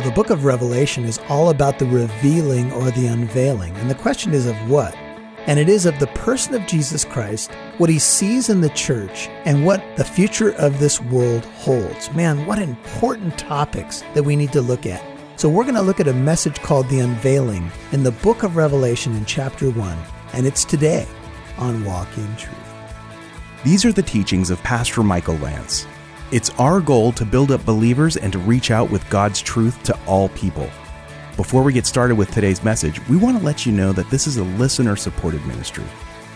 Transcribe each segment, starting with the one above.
Well, the book of Revelation is all about the revealing or the unveiling. And the question is of what? And it is of the person of Jesus Christ, what he sees in the church, and what the future of this world holds. Man, what important topics that we need to look at. So, we're going to look at a message called The Unveiling in the book of Revelation in chapter 1, and it's today on Walk in Truth. These are the teachings of Pastor Michael Lance. It's our goal to build up believers and to reach out with God's truth to all people. Before we get started with today's message, we want to let you know that this is a listener supported ministry.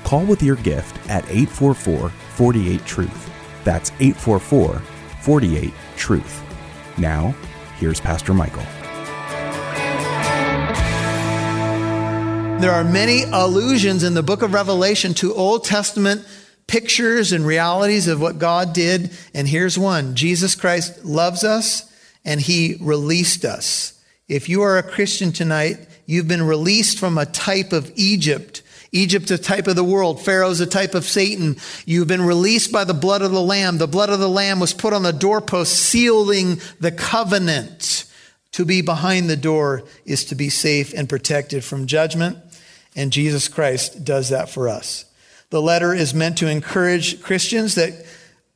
Call with your gift at 844 48 Truth. That's 844 48 Truth. Now, here's Pastor Michael. There are many allusions in the book of Revelation to Old Testament pictures and realities of what God did. And here's one Jesus Christ loves us and he released us. If you are a Christian tonight, you've been released from a type of Egypt. Egypt, a type of the world. Pharaoh's a type of Satan. You've been released by the blood of the Lamb. The blood of the Lamb was put on the doorpost, sealing the covenant. To be behind the door is to be safe and protected from judgment. And Jesus Christ does that for us. The letter is meant to encourage Christians that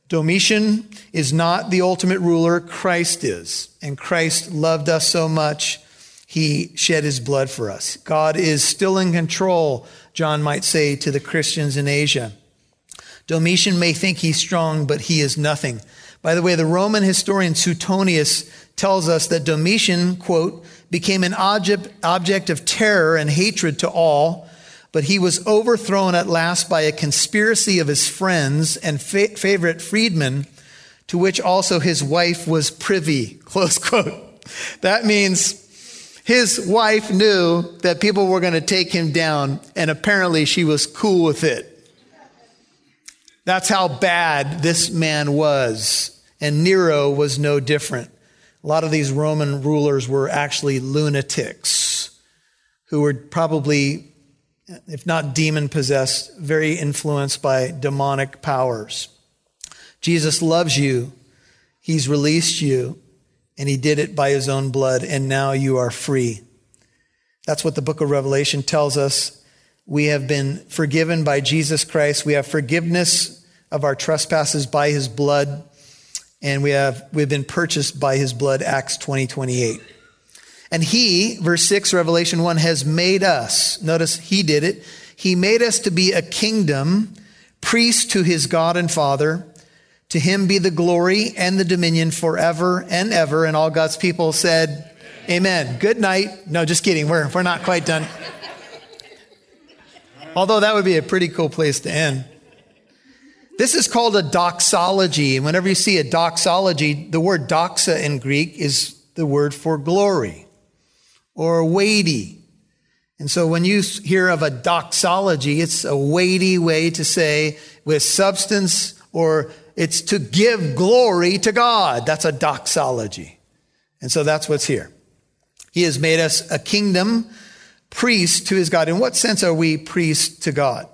Domitian is not the ultimate ruler, Christ is. And Christ loved us so much, he shed his blood for us. God is still in control, John might say to the Christians in Asia. Domitian may think he's strong, but he is nothing. By the way, the Roman historian Suetonius tells us that Domitian, quote, became an object, object of terror and hatred to all, but he was overthrown at last by a conspiracy of his friends and fa- favorite freedmen, to which also his wife was privy, close quote. That means his wife knew that people were going to take him down, and apparently she was cool with it. That's how bad this man was. And Nero was no different. A lot of these Roman rulers were actually lunatics who were probably, if not demon possessed, very influenced by demonic powers. Jesus loves you. He's released you, and he did it by his own blood, and now you are free. That's what the book of Revelation tells us. We have been forgiven by Jesus Christ. We have forgiveness of our trespasses by his blood and we have we've been purchased by his blood acts 20 28 and he verse 6 revelation 1 has made us notice he did it he made us to be a kingdom priest to his god and father to him be the glory and the dominion forever and ever. And all god's people said amen, amen. good night. No just kidding. We're, we're not quite done. Although that would be a pretty cool place to end. This is called a doxology. And whenever you see a doxology, the word doxa in Greek is the word for glory or weighty. And so when you hear of a doxology, it's a weighty way to say with substance or it's to give glory to God. That's a doxology. And so that's what's here. He has made us a kingdom, priest to his God. In what sense are we priests to God?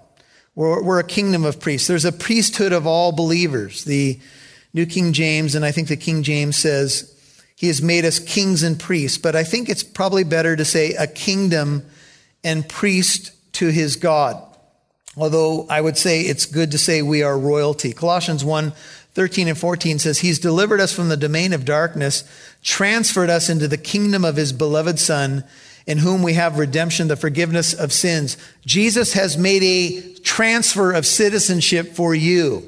We're, we're, a kingdom of priests. There's a priesthood of all believers. The New King James, and I think the King James says, He has made us kings and priests. But I think it's probably better to say a kingdom and priest to his God. Although I would say it's good to say we are royalty. Colossians 1 13 and 14 says, He's delivered us from the domain of darkness, transferred us into the kingdom of His beloved Son in whom we have redemption, the forgiveness of sins. Jesus has made a transfer of citizenship for you.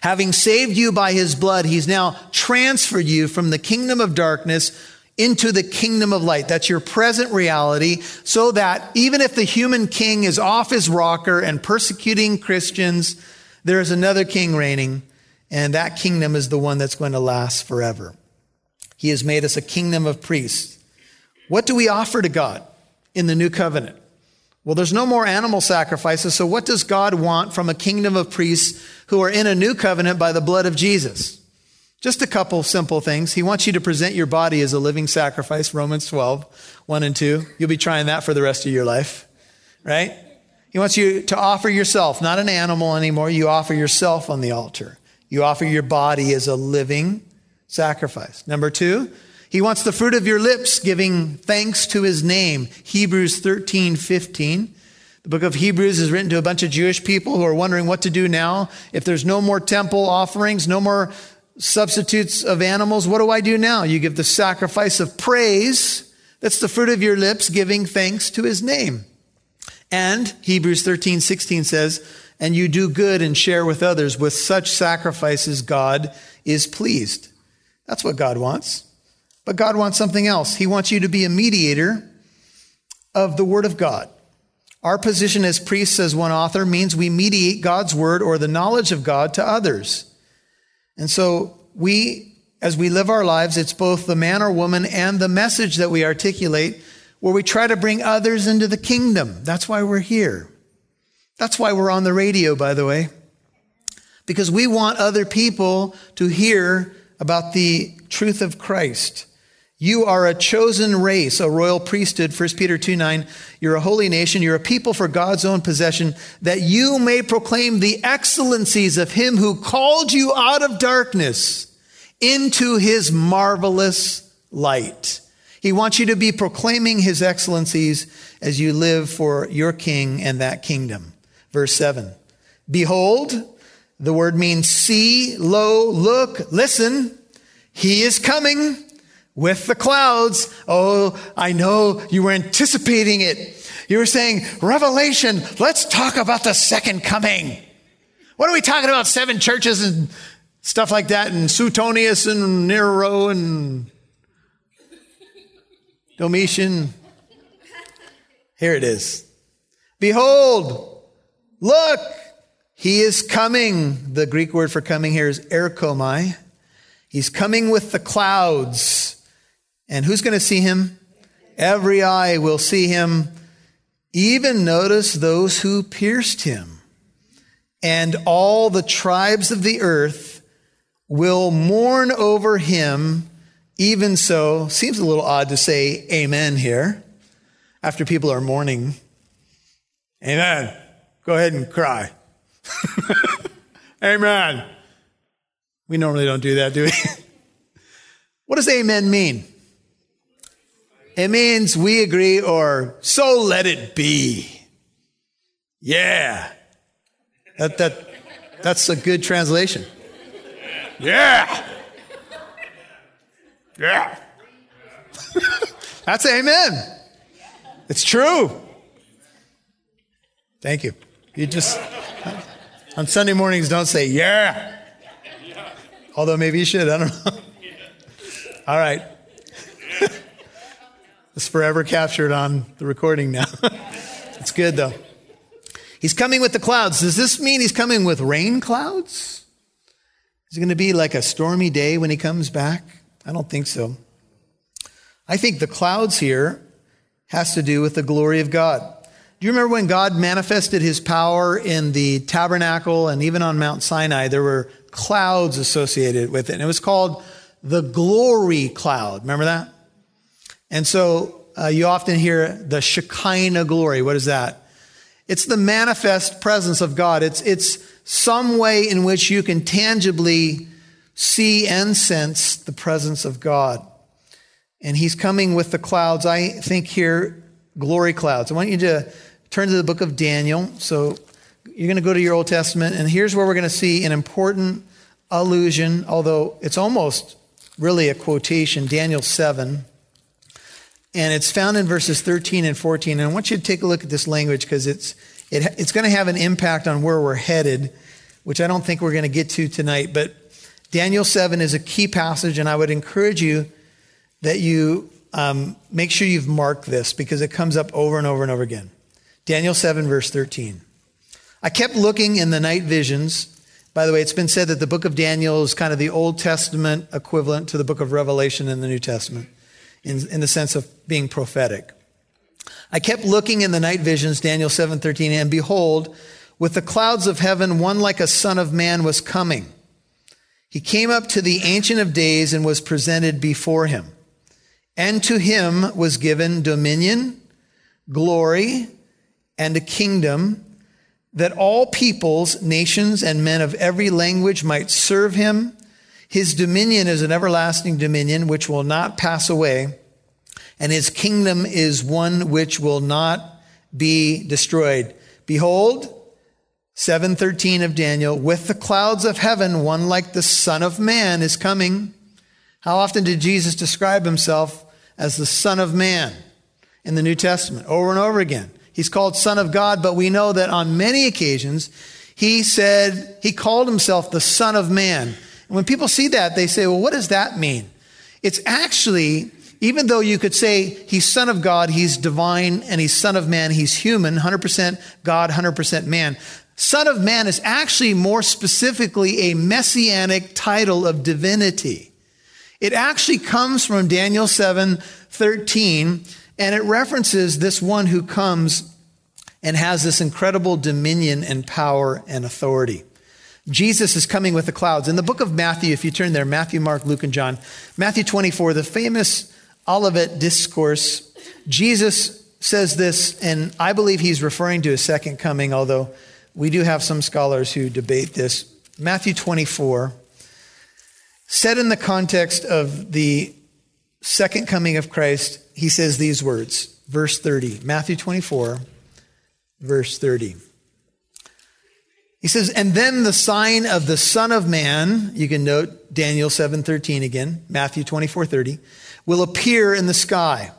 Having saved you by his blood, he's now transferred you from the kingdom of darkness into the kingdom of light. That's your present reality, so that even if the human king is off his rocker and persecuting Christians, there is another king reigning, and that kingdom is the one that's going to last forever. He has made us a kingdom of priests. What do we offer to God in the new covenant? Well, there's no more animal sacrifices. So what does God want from a kingdom of priests who are in a new covenant by the blood of Jesus? Just a couple simple things. He wants you to present your body as a living sacrifice, Romans 12, 1 and 2. You'll be trying that for the rest of your life, right? He wants you to offer yourself, not an animal anymore. You offer yourself on the altar. You offer your body as a living sacrifice. Number two, He wants the fruit of your lips, giving thanks to his name. Hebrews 13, 15. The book of Hebrews is written to a bunch of Jewish people who are wondering what to do now. If there's no more temple offerings, no more substitutes of animals, what do I do now? You give the sacrifice of praise. That's the fruit of your lips, giving thanks to his name. And Hebrews 13, 16 says, and you do good and share with others. With such sacrifices, God is pleased. That's what God wants. But God wants something else. He wants you to be a mediator of the Word of God. Our position as priests, as one author, means we mediate God's Word or the knowledge of God to others. And so we, as we live our lives, it's both the man or woman and the message that we articulate where we try to bring others into the kingdom. That's why we're here. That's why we're on the radio, by the way. Because we want other people to hear about the truth of Christ. You are a chosen race, a royal priesthood, 1 Peter 2 9. You're a holy nation. You're a people for God's own possession, that you may proclaim the excellencies of him who called you out of darkness into his marvelous light. He wants you to be proclaiming his excellencies as you live for your king and that kingdom. Verse 7. Behold, the word means see, lo, look, listen. He is coming with the clouds. Oh, I know you were anticipating it. You were saying, Revelation, let's talk about the second coming. What are we talking about? Seven churches and stuff like that, and Suetonius and Nero and Domitian. Here it is. Behold, look, he is coming. The Greek word for coming here is erchomai. He's coming with the clouds. And who's going to see him? Every eye will see him. Even notice those who pierced him. And all the tribes of the earth will mourn over him. Even so, seems a little odd to say amen here after people are mourning. Amen. Go ahead and cry. amen. We normally don't do that, do we? what does amen mean? It means we agree or so let it be. Yeah. That, that, that's a good translation. Yeah. Yeah. that's amen. It's true. Thank you. You just, on Sunday mornings, don't say, yeah. Although maybe you should. I don't know. All right. It's forever captured on the recording now. it's good though. He's coming with the clouds. Does this mean he's coming with rain clouds? Is it going to be like a stormy day when he comes back? I don't think so. I think the clouds here has to do with the glory of God. Do you remember when God manifested his power in the tabernacle and even on Mount Sinai? There were clouds associated with it. And it was called the glory cloud. Remember that? And so uh, you often hear the Shekinah glory. What is that? It's the manifest presence of God. It's, it's some way in which you can tangibly see and sense the presence of God. And he's coming with the clouds. I think here, glory clouds. I want you to turn to the book of Daniel. So you're going to go to your Old Testament, and here's where we're going to see an important allusion, although it's almost really a quotation Daniel 7. And it's found in verses 13 and 14. And I want you to take a look at this language because it's, it, it's going to have an impact on where we're headed, which I don't think we're going to get to tonight. But Daniel 7 is a key passage, and I would encourage you that you um, make sure you've marked this because it comes up over and over and over again. Daniel 7, verse 13. I kept looking in the night visions. By the way, it's been said that the book of Daniel is kind of the Old Testament equivalent to the book of Revelation in the New Testament in, in the sense of being prophetic. I kept looking in the night visions, Daniel 7:13, and behold, with the clouds of heaven, one like a son of man was coming. He came up to the Ancient of Days and was presented before him. And to him was given dominion, glory, and a kingdom that all peoples, nations, and men of every language might serve him. His dominion is an everlasting dominion which will not pass away, and his kingdom is one which will not be destroyed. Behold, 713 of Daniel, with the clouds of heaven, one like the Son of Man is coming. How often did Jesus describe himself as the Son of Man in the New Testament? Over and over again. He's called Son of God, but we know that on many occasions he said, he called himself the Son of Man. And when people see that, they say, well, what does that mean? It's actually, even though you could say he's Son of God, he's divine, and he's Son of Man, he's human, 100% God, 100% man. Son of Man is actually more specifically a messianic title of divinity. It actually comes from Daniel 7 13 and it references this one who comes and has this incredible dominion and power and authority. Jesus is coming with the clouds. In the book of Matthew, if you turn there, Matthew, Mark, Luke, and John, Matthew 24, the famous Olivet Discourse, Jesus says this, and I believe he's referring to his second coming, although we do have some scholars who debate this. Matthew 24, said in the context of the second coming of Christ, he says these words, verse 30, Matthew 24, verse 30. He says, and then the sign of the Son of Man, you can note Daniel 7:13 again, Matthew 24:30, will appear in the sky.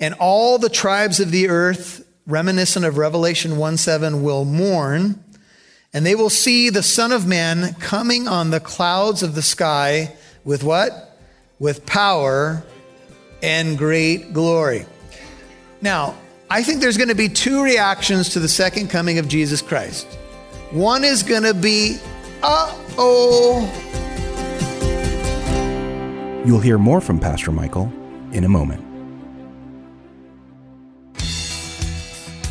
And all the tribes of the earth, reminiscent of Revelation 1:7, will mourn, and they will see the Son of Man coming on the clouds of the sky with what? With power and great glory. Now, I think there's going to be two reactions to the second coming of Jesus Christ. One is going to be, uh oh. You'll hear more from Pastor Michael in a moment.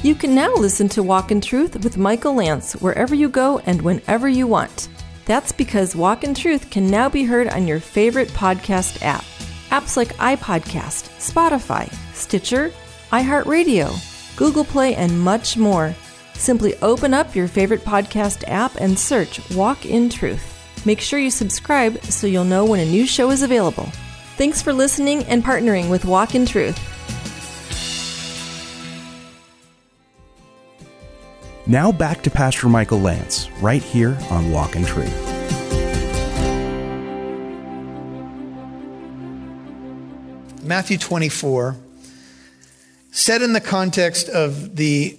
You can now listen to Walk in Truth with Michael Lance wherever you go and whenever you want. That's because Walk in Truth can now be heard on your favorite podcast app. Apps like iPodcast, Spotify, Stitcher, iHeartRadio, Google Play, and much more. Simply open up your favorite podcast app and search Walk in Truth. Make sure you subscribe so you'll know when a new show is available. Thanks for listening and partnering with Walk in Truth. Now back to Pastor Michael Lance, right here on Walk in Truth. Matthew 24, said in the context of the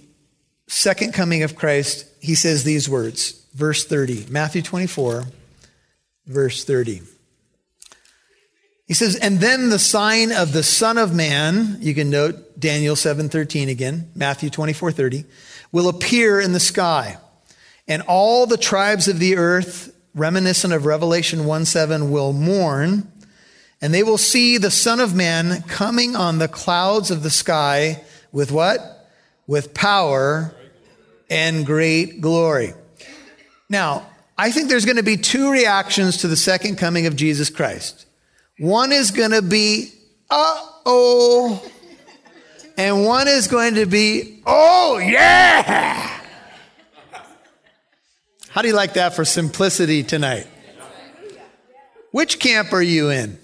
second coming of Christ, he says these words, verse 30. Matthew 24, verse 30. He says, and then the sign of the Son of Man, you can note Daniel 7:13 again, Matthew 24:30, will appear in the sky. And all the tribes of the earth, reminiscent of Revelation 1:7, will mourn and they will see the Son of Man coming on the clouds of the sky with what? With power and great glory. Now, I think there's going to be two reactions to the second coming of Jesus Christ. One is going to be, uh oh. And one is going to be, oh yeah. How do you like that for simplicity tonight? Which camp are you in?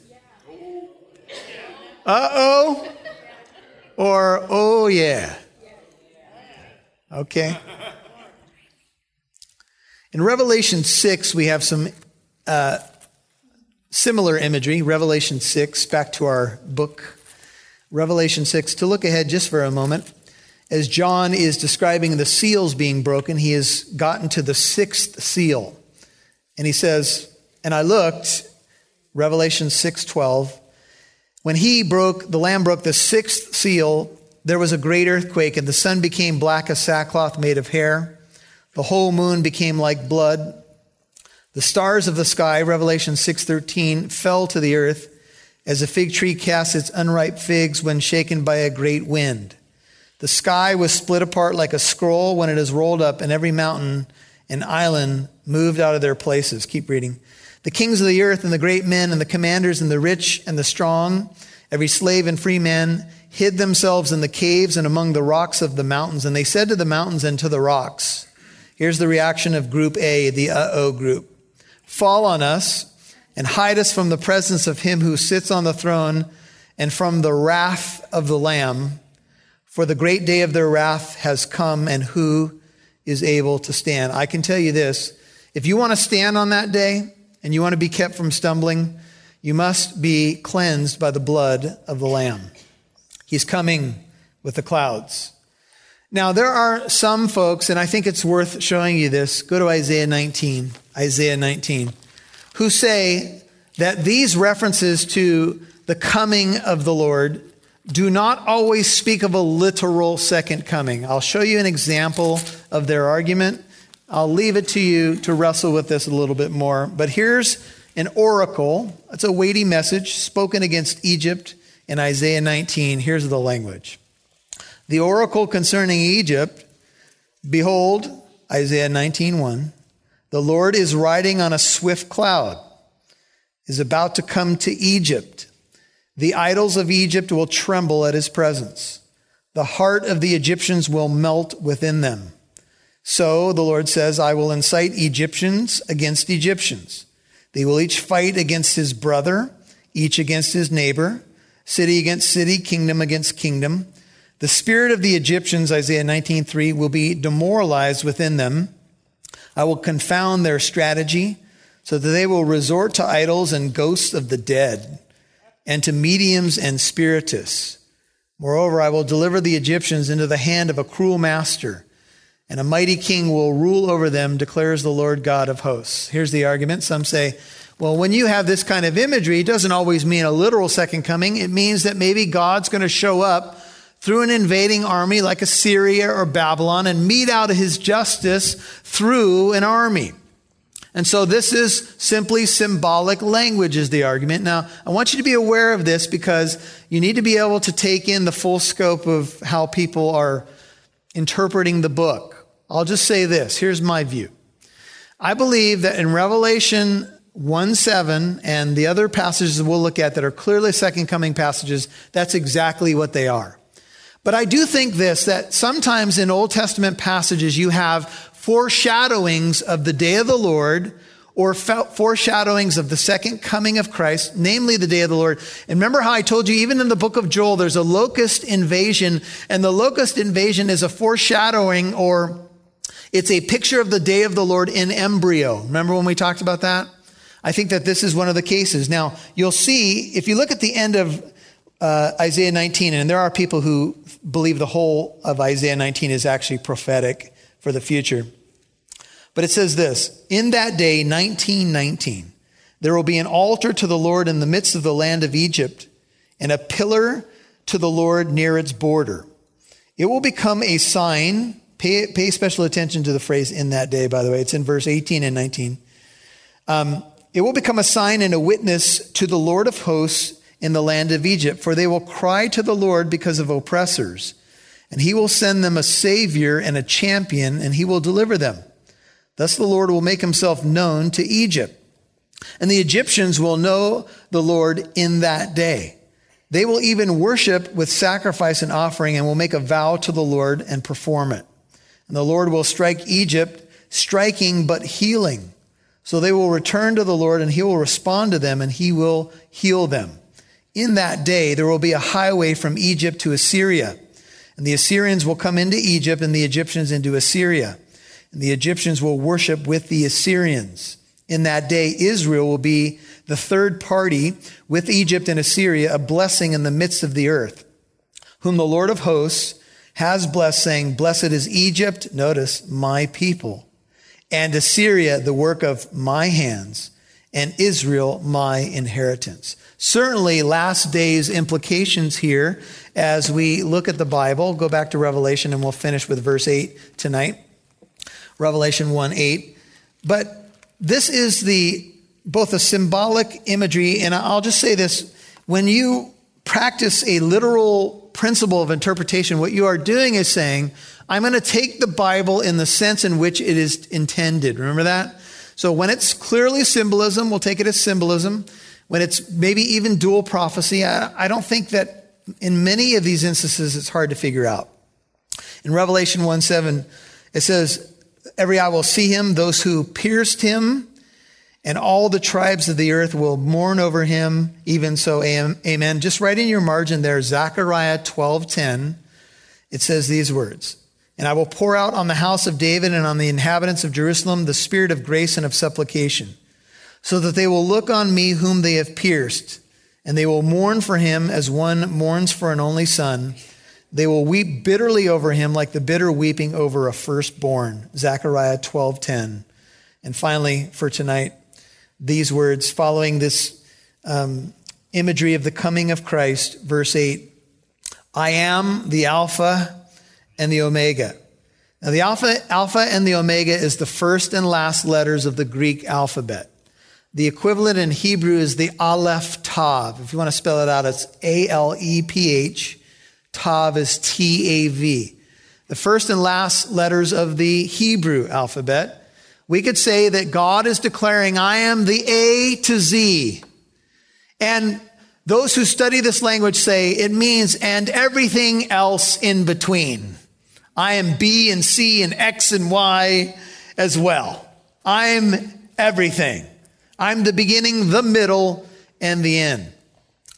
uh oh, or oh yeah. Okay. In Revelation 6, we have some uh, similar imagery. Revelation 6, back to our book. Revelation 6, to look ahead just for a moment. As John is describing the seals being broken, he has gotten to the sixth seal. And he says, And I looked, Revelation 6 12, when he broke, the Lamb broke the sixth seal, there was a great earthquake, and the sun became black as sackcloth made of hair. The whole moon became like blood. The stars of the sky, Revelation 6:13, fell to the earth as a fig tree casts its unripe figs when shaken by a great wind. The sky was split apart like a scroll when it is rolled up, and every mountain and island moved out of their places. Keep reading. The kings of the earth and the great men and the commanders and the rich and the strong, every slave and free man, hid themselves in the caves and among the rocks of the mountains. And they said to the mountains and to the rocks, here's the reaction of group A, the uh oh group fall on us and hide us from the presence of him who sits on the throne and from the wrath of the Lamb. For the great day of their wrath has come, and who is able to stand? I can tell you this if you want to stand on that day and you want to be kept from stumbling, you must be cleansed by the blood of the Lamb. He's coming with the clouds. Now, there are some folks, and I think it's worth showing you this. Go to Isaiah 19, Isaiah 19, who say that these references to the coming of the Lord do not always speak of a literal second coming. I'll show you an example of their argument. I'll leave it to you to wrestle with this a little bit more. But here's an oracle. It's a weighty message spoken against Egypt in Isaiah 19. Here's the language. The oracle concerning Egypt, behold, Isaiah 19:1, the Lord is riding on a swift cloud, is about to come to Egypt. The idols of Egypt will tremble at his presence. The heart of the Egyptians will melt within them. So the Lord says, I will incite Egyptians against Egyptians. They will each fight against his brother, each against his neighbor, city against city, kingdom against kingdom. The spirit of the Egyptians, Isaiah 19:3, will be demoralized within them. I will confound their strategy so that they will resort to idols and ghosts of the dead and to mediums and spiritists. Moreover, I will deliver the Egyptians into the hand of a cruel master, and a mighty king will rule over them, declares the Lord God of hosts. Here's the argument. Some say, well, when you have this kind of imagery, it doesn't always mean a literal second coming. It means that maybe God's going to show up through an invading army like Assyria or Babylon and mete out his justice through an army. And so this is simply symbolic language is the argument. Now, I want you to be aware of this because you need to be able to take in the full scope of how people are interpreting the book. I'll just say this. Here's my view. I believe that in Revelation 1 7 and the other passages we'll look at that are clearly second coming passages, that's exactly what they are. But I do think this, that sometimes in Old Testament passages you have foreshadowings of the day of the Lord or foreshadowings of the second coming of Christ, namely the day of the Lord. And remember how I told you, even in the book of Joel, there's a locust invasion, and the locust invasion is a foreshadowing or it's a picture of the day of the Lord in embryo. Remember when we talked about that? I think that this is one of the cases. Now, you'll see, if you look at the end of uh, Isaiah 19, and there are people who believe the whole of Isaiah 19 is actually prophetic for the future. But it says this In that day, 1919, there will be an altar to the Lord in the midst of the land of Egypt, and a pillar to the Lord near its border. It will become a sign. Pay, pay special attention to the phrase in that day, by the way. It's in verse 18 and 19. Um, it will become a sign and a witness to the Lord of hosts in the land of Egypt, for they will cry to the Lord because of oppressors and he will send them a savior and a champion, and he will deliver them. Thus the Lord will make himself known to Egypt. And the Egyptians will know the Lord in that day. They will even worship with sacrifice and offering and will make a vow to the Lord and perform it. And the Lord will strike Egypt, striking but healing. So they will return to the Lord and he will respond to them and he will heal them. In that day, there will be a highway from Egypt to Assyria and the Assyrians will come into Egypt and the Egyptians into Assyria. And the Egyptians will worship with the Assyrians. In that day, Israel will be the third party with Egypt and Assyria, a blessing in the midst of the earth, whom the Lord of hosts has blessed, saying, Blessed is Egypt, notice, my people, and Assyria, the work of my hands, and Israel, my inheritance. Certainly, last days implications here as we look at the Bible. Go back to Revelation and we'll finish with verse 8 tonight. Revelation 1 8. But this is the both a symbolic imagery, and I'll just say this when you practice a literal principle of interpretation, what you are doing is saying, I'm going to take the Bible in the sense in which it is intended. Remember that? So when it's clearly symbolism, we'll take it as symbolism. When it's maybe even dual prophecy, I, I don't think that in many of these instances, it's hard to figure out. In Revelation 1 7, it says, Every eye will see him, those who pierced him, and all the tribes of the earth will mourn over him. Even so, amen. Just write in your margin there, Zechariah 12:10. It says these words. And I will pour out on the house of David and on the inhabitants of Jerusalem the spirit of grace and of supplication, so that they will look on me whom they have pierced, and they will mourn for him as one mourns for an only son. They will weep bitterly over him like the bitter weeping over a firstborn. Zechariah 12:10. And finally, for tonight, these words following this um, imagery of the coming of Christ, verse 8 I am the Alpha and the Omega. Now, the Alpha, Alpha and the Omega is the first and last letters of the Greek alphabet. The equivalent in Hebrew is the Aleph Tav. If you want to spell it out, it's A L E P H. Tav is T A V. The first and last letters of the Hebrew alphabet. We could say that God is declaring, I am the A to Z. And those who study this language say it means, and everything else in between. I am B and C and X and Y as well. I'm everything. I'm the beginning, the middle, and the end.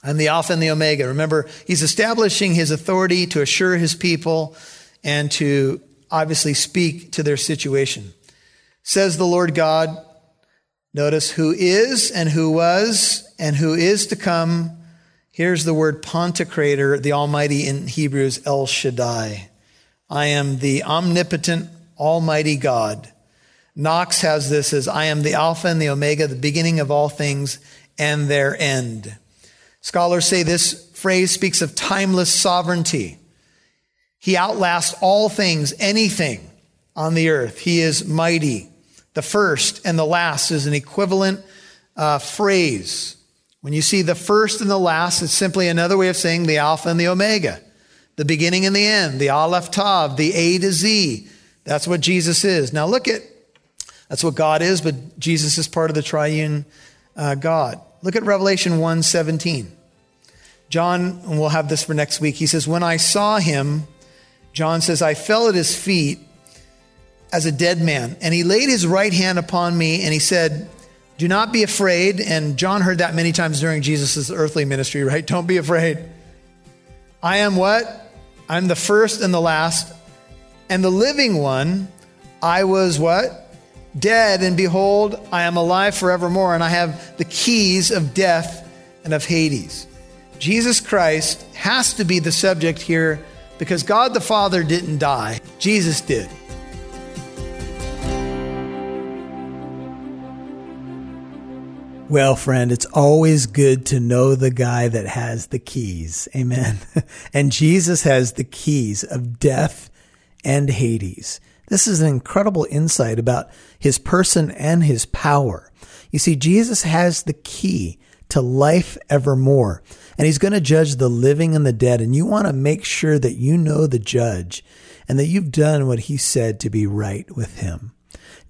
I'm the Alpha and the Omega. Remember, he's establishing his authority to assure his people and to obviously speak to their situation says the Lord God. Notice who is and who was and who is to come. Here's the word Pantocrator, the Almighty in Hebrews, El Shaddai. I am the omnipotent, almighty God. Knox has this as I am the Alpha and the Omega, the beginning of all things and their end. Scholars say this phrase speaks of timeless sovereignty. He outlasts all things, anything on the earth. He is mighty. The first and the last is an equivalent uh, phrase. When you see the first and the last, it's simply another way of saying the Alpha and the Omega, the beginning and the end, the Aleph Tav, the A to Z. That's what Jesus is. Now look at, that's what God is, but Jesus is part of the triune uh, God. Look at Revelation 1 17. John, and we'll have this for next week, he says, When I saw him, John says, I fell at his feet as a dead man. And he laid his right hand upon me and he said, Do not be afraid. And John heard that many times during Jesus' earthly ministry, right? Don't be afraid. I am what? I'm the first and the last. And the living one, I was what? Dead, and behold, I am alive forevermore, and I have the keys of death and of Hades. Jesus Christ has to be the subject here because God the Father didn't die, Jesus did. Well, friend, it's always good to know the guy that has the keys. Amen. and Jesus has the keys of death and Hades. This is an incredible insight about his person and his power. You see, Jesus has the key to life evermore, and he's going to judge the living and the dead. And you want to make sure that you know the judge and that you've done what he said to be right with him.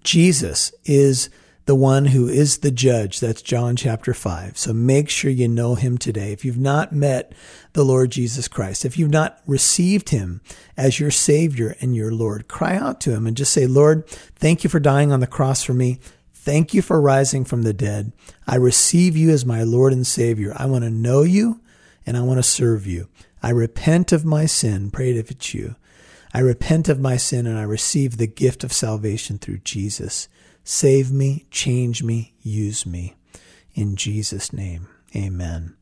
Jesus is the one who is the judge. That's John chapter 5. So make sure you know him today. If you've not met the Lord Jesus Christ, if you've not received him as your Savior and your Lord, cry out to him and just say, Lord, thank you for dying on the cross for me. Thank you for rising from the dead. I receive you as my Lord and Savior. I want to know you and I want to serve you. I repent of my sin. Pray it if it's you. I repent of my sin and I receive the gift of salvation through Jesus. Save me, change me, use me. In Jesus' name, amen.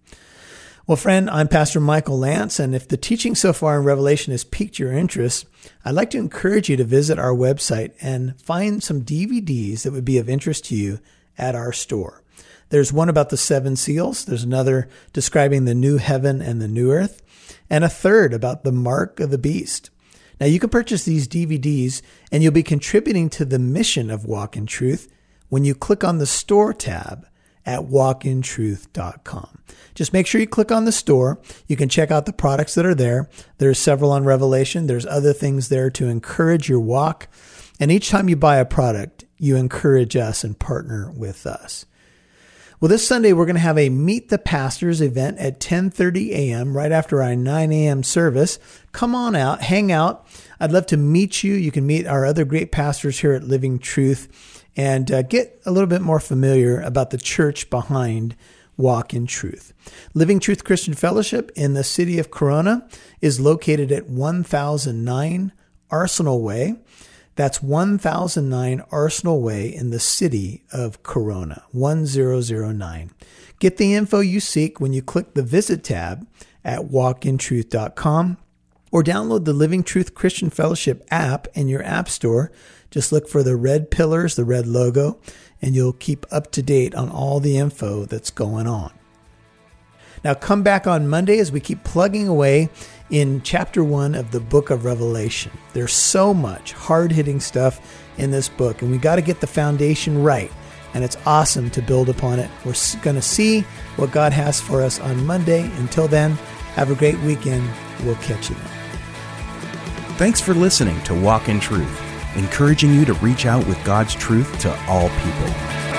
Well, friend, I'm Pastor Michael Lance, and if the teaching so far in Revelation has piqued your interest, I'd like to encourage you to visit our website and find some DVDs that would be of interest to you at our store. There's one about the seven seals, there's another describing the new heaven and the new earth, and a third about the mark of the beast. Now, you can purchase these DVDs and you'll be contributing to the mission of Walk in Truth when you click on the store tab at walkintruth.com. Just make sure you click on the store. You can check out the products that are there. There's several on Revelation. There's other things there to encourage your walk. And each time you buy a product, you encourage us and partner with us. Well, this Sunday we're going to have a Meet the Pastors event at 10:30 a.m. right after our 9 a.m. service. Come on out, hang out. I'd love to meet you. You can meet our other great pastors here at Living Truth and uh, get a little bit more familiar about the church behind Walk in Truth. Living Truth Christian Fellowship in the city of Corona is located at 1009 Arsenal Way. That's 1009 Arsenal Way in the city of Corona, 1009. Get the info you seek when you click the Visit tab at walkintruth.com or download the Living Truth Christian Fellowship app in your app store. Just look for the red pillars, the red logo, and you'll keep up to date on all the info that's going on. Now, come back on Monday as we keep plugging away in chapter one of the book of Revelation. There's so much hard hitting stuff in this book, and we got to get the foundation right. And it's awesome to build upon it. We're going to see what God has for us on Monday. Until then, have a great weekend. We'll catch you then. Thanks for listening to Walk in Truth, encouraging you to reach out with God's truth to all people.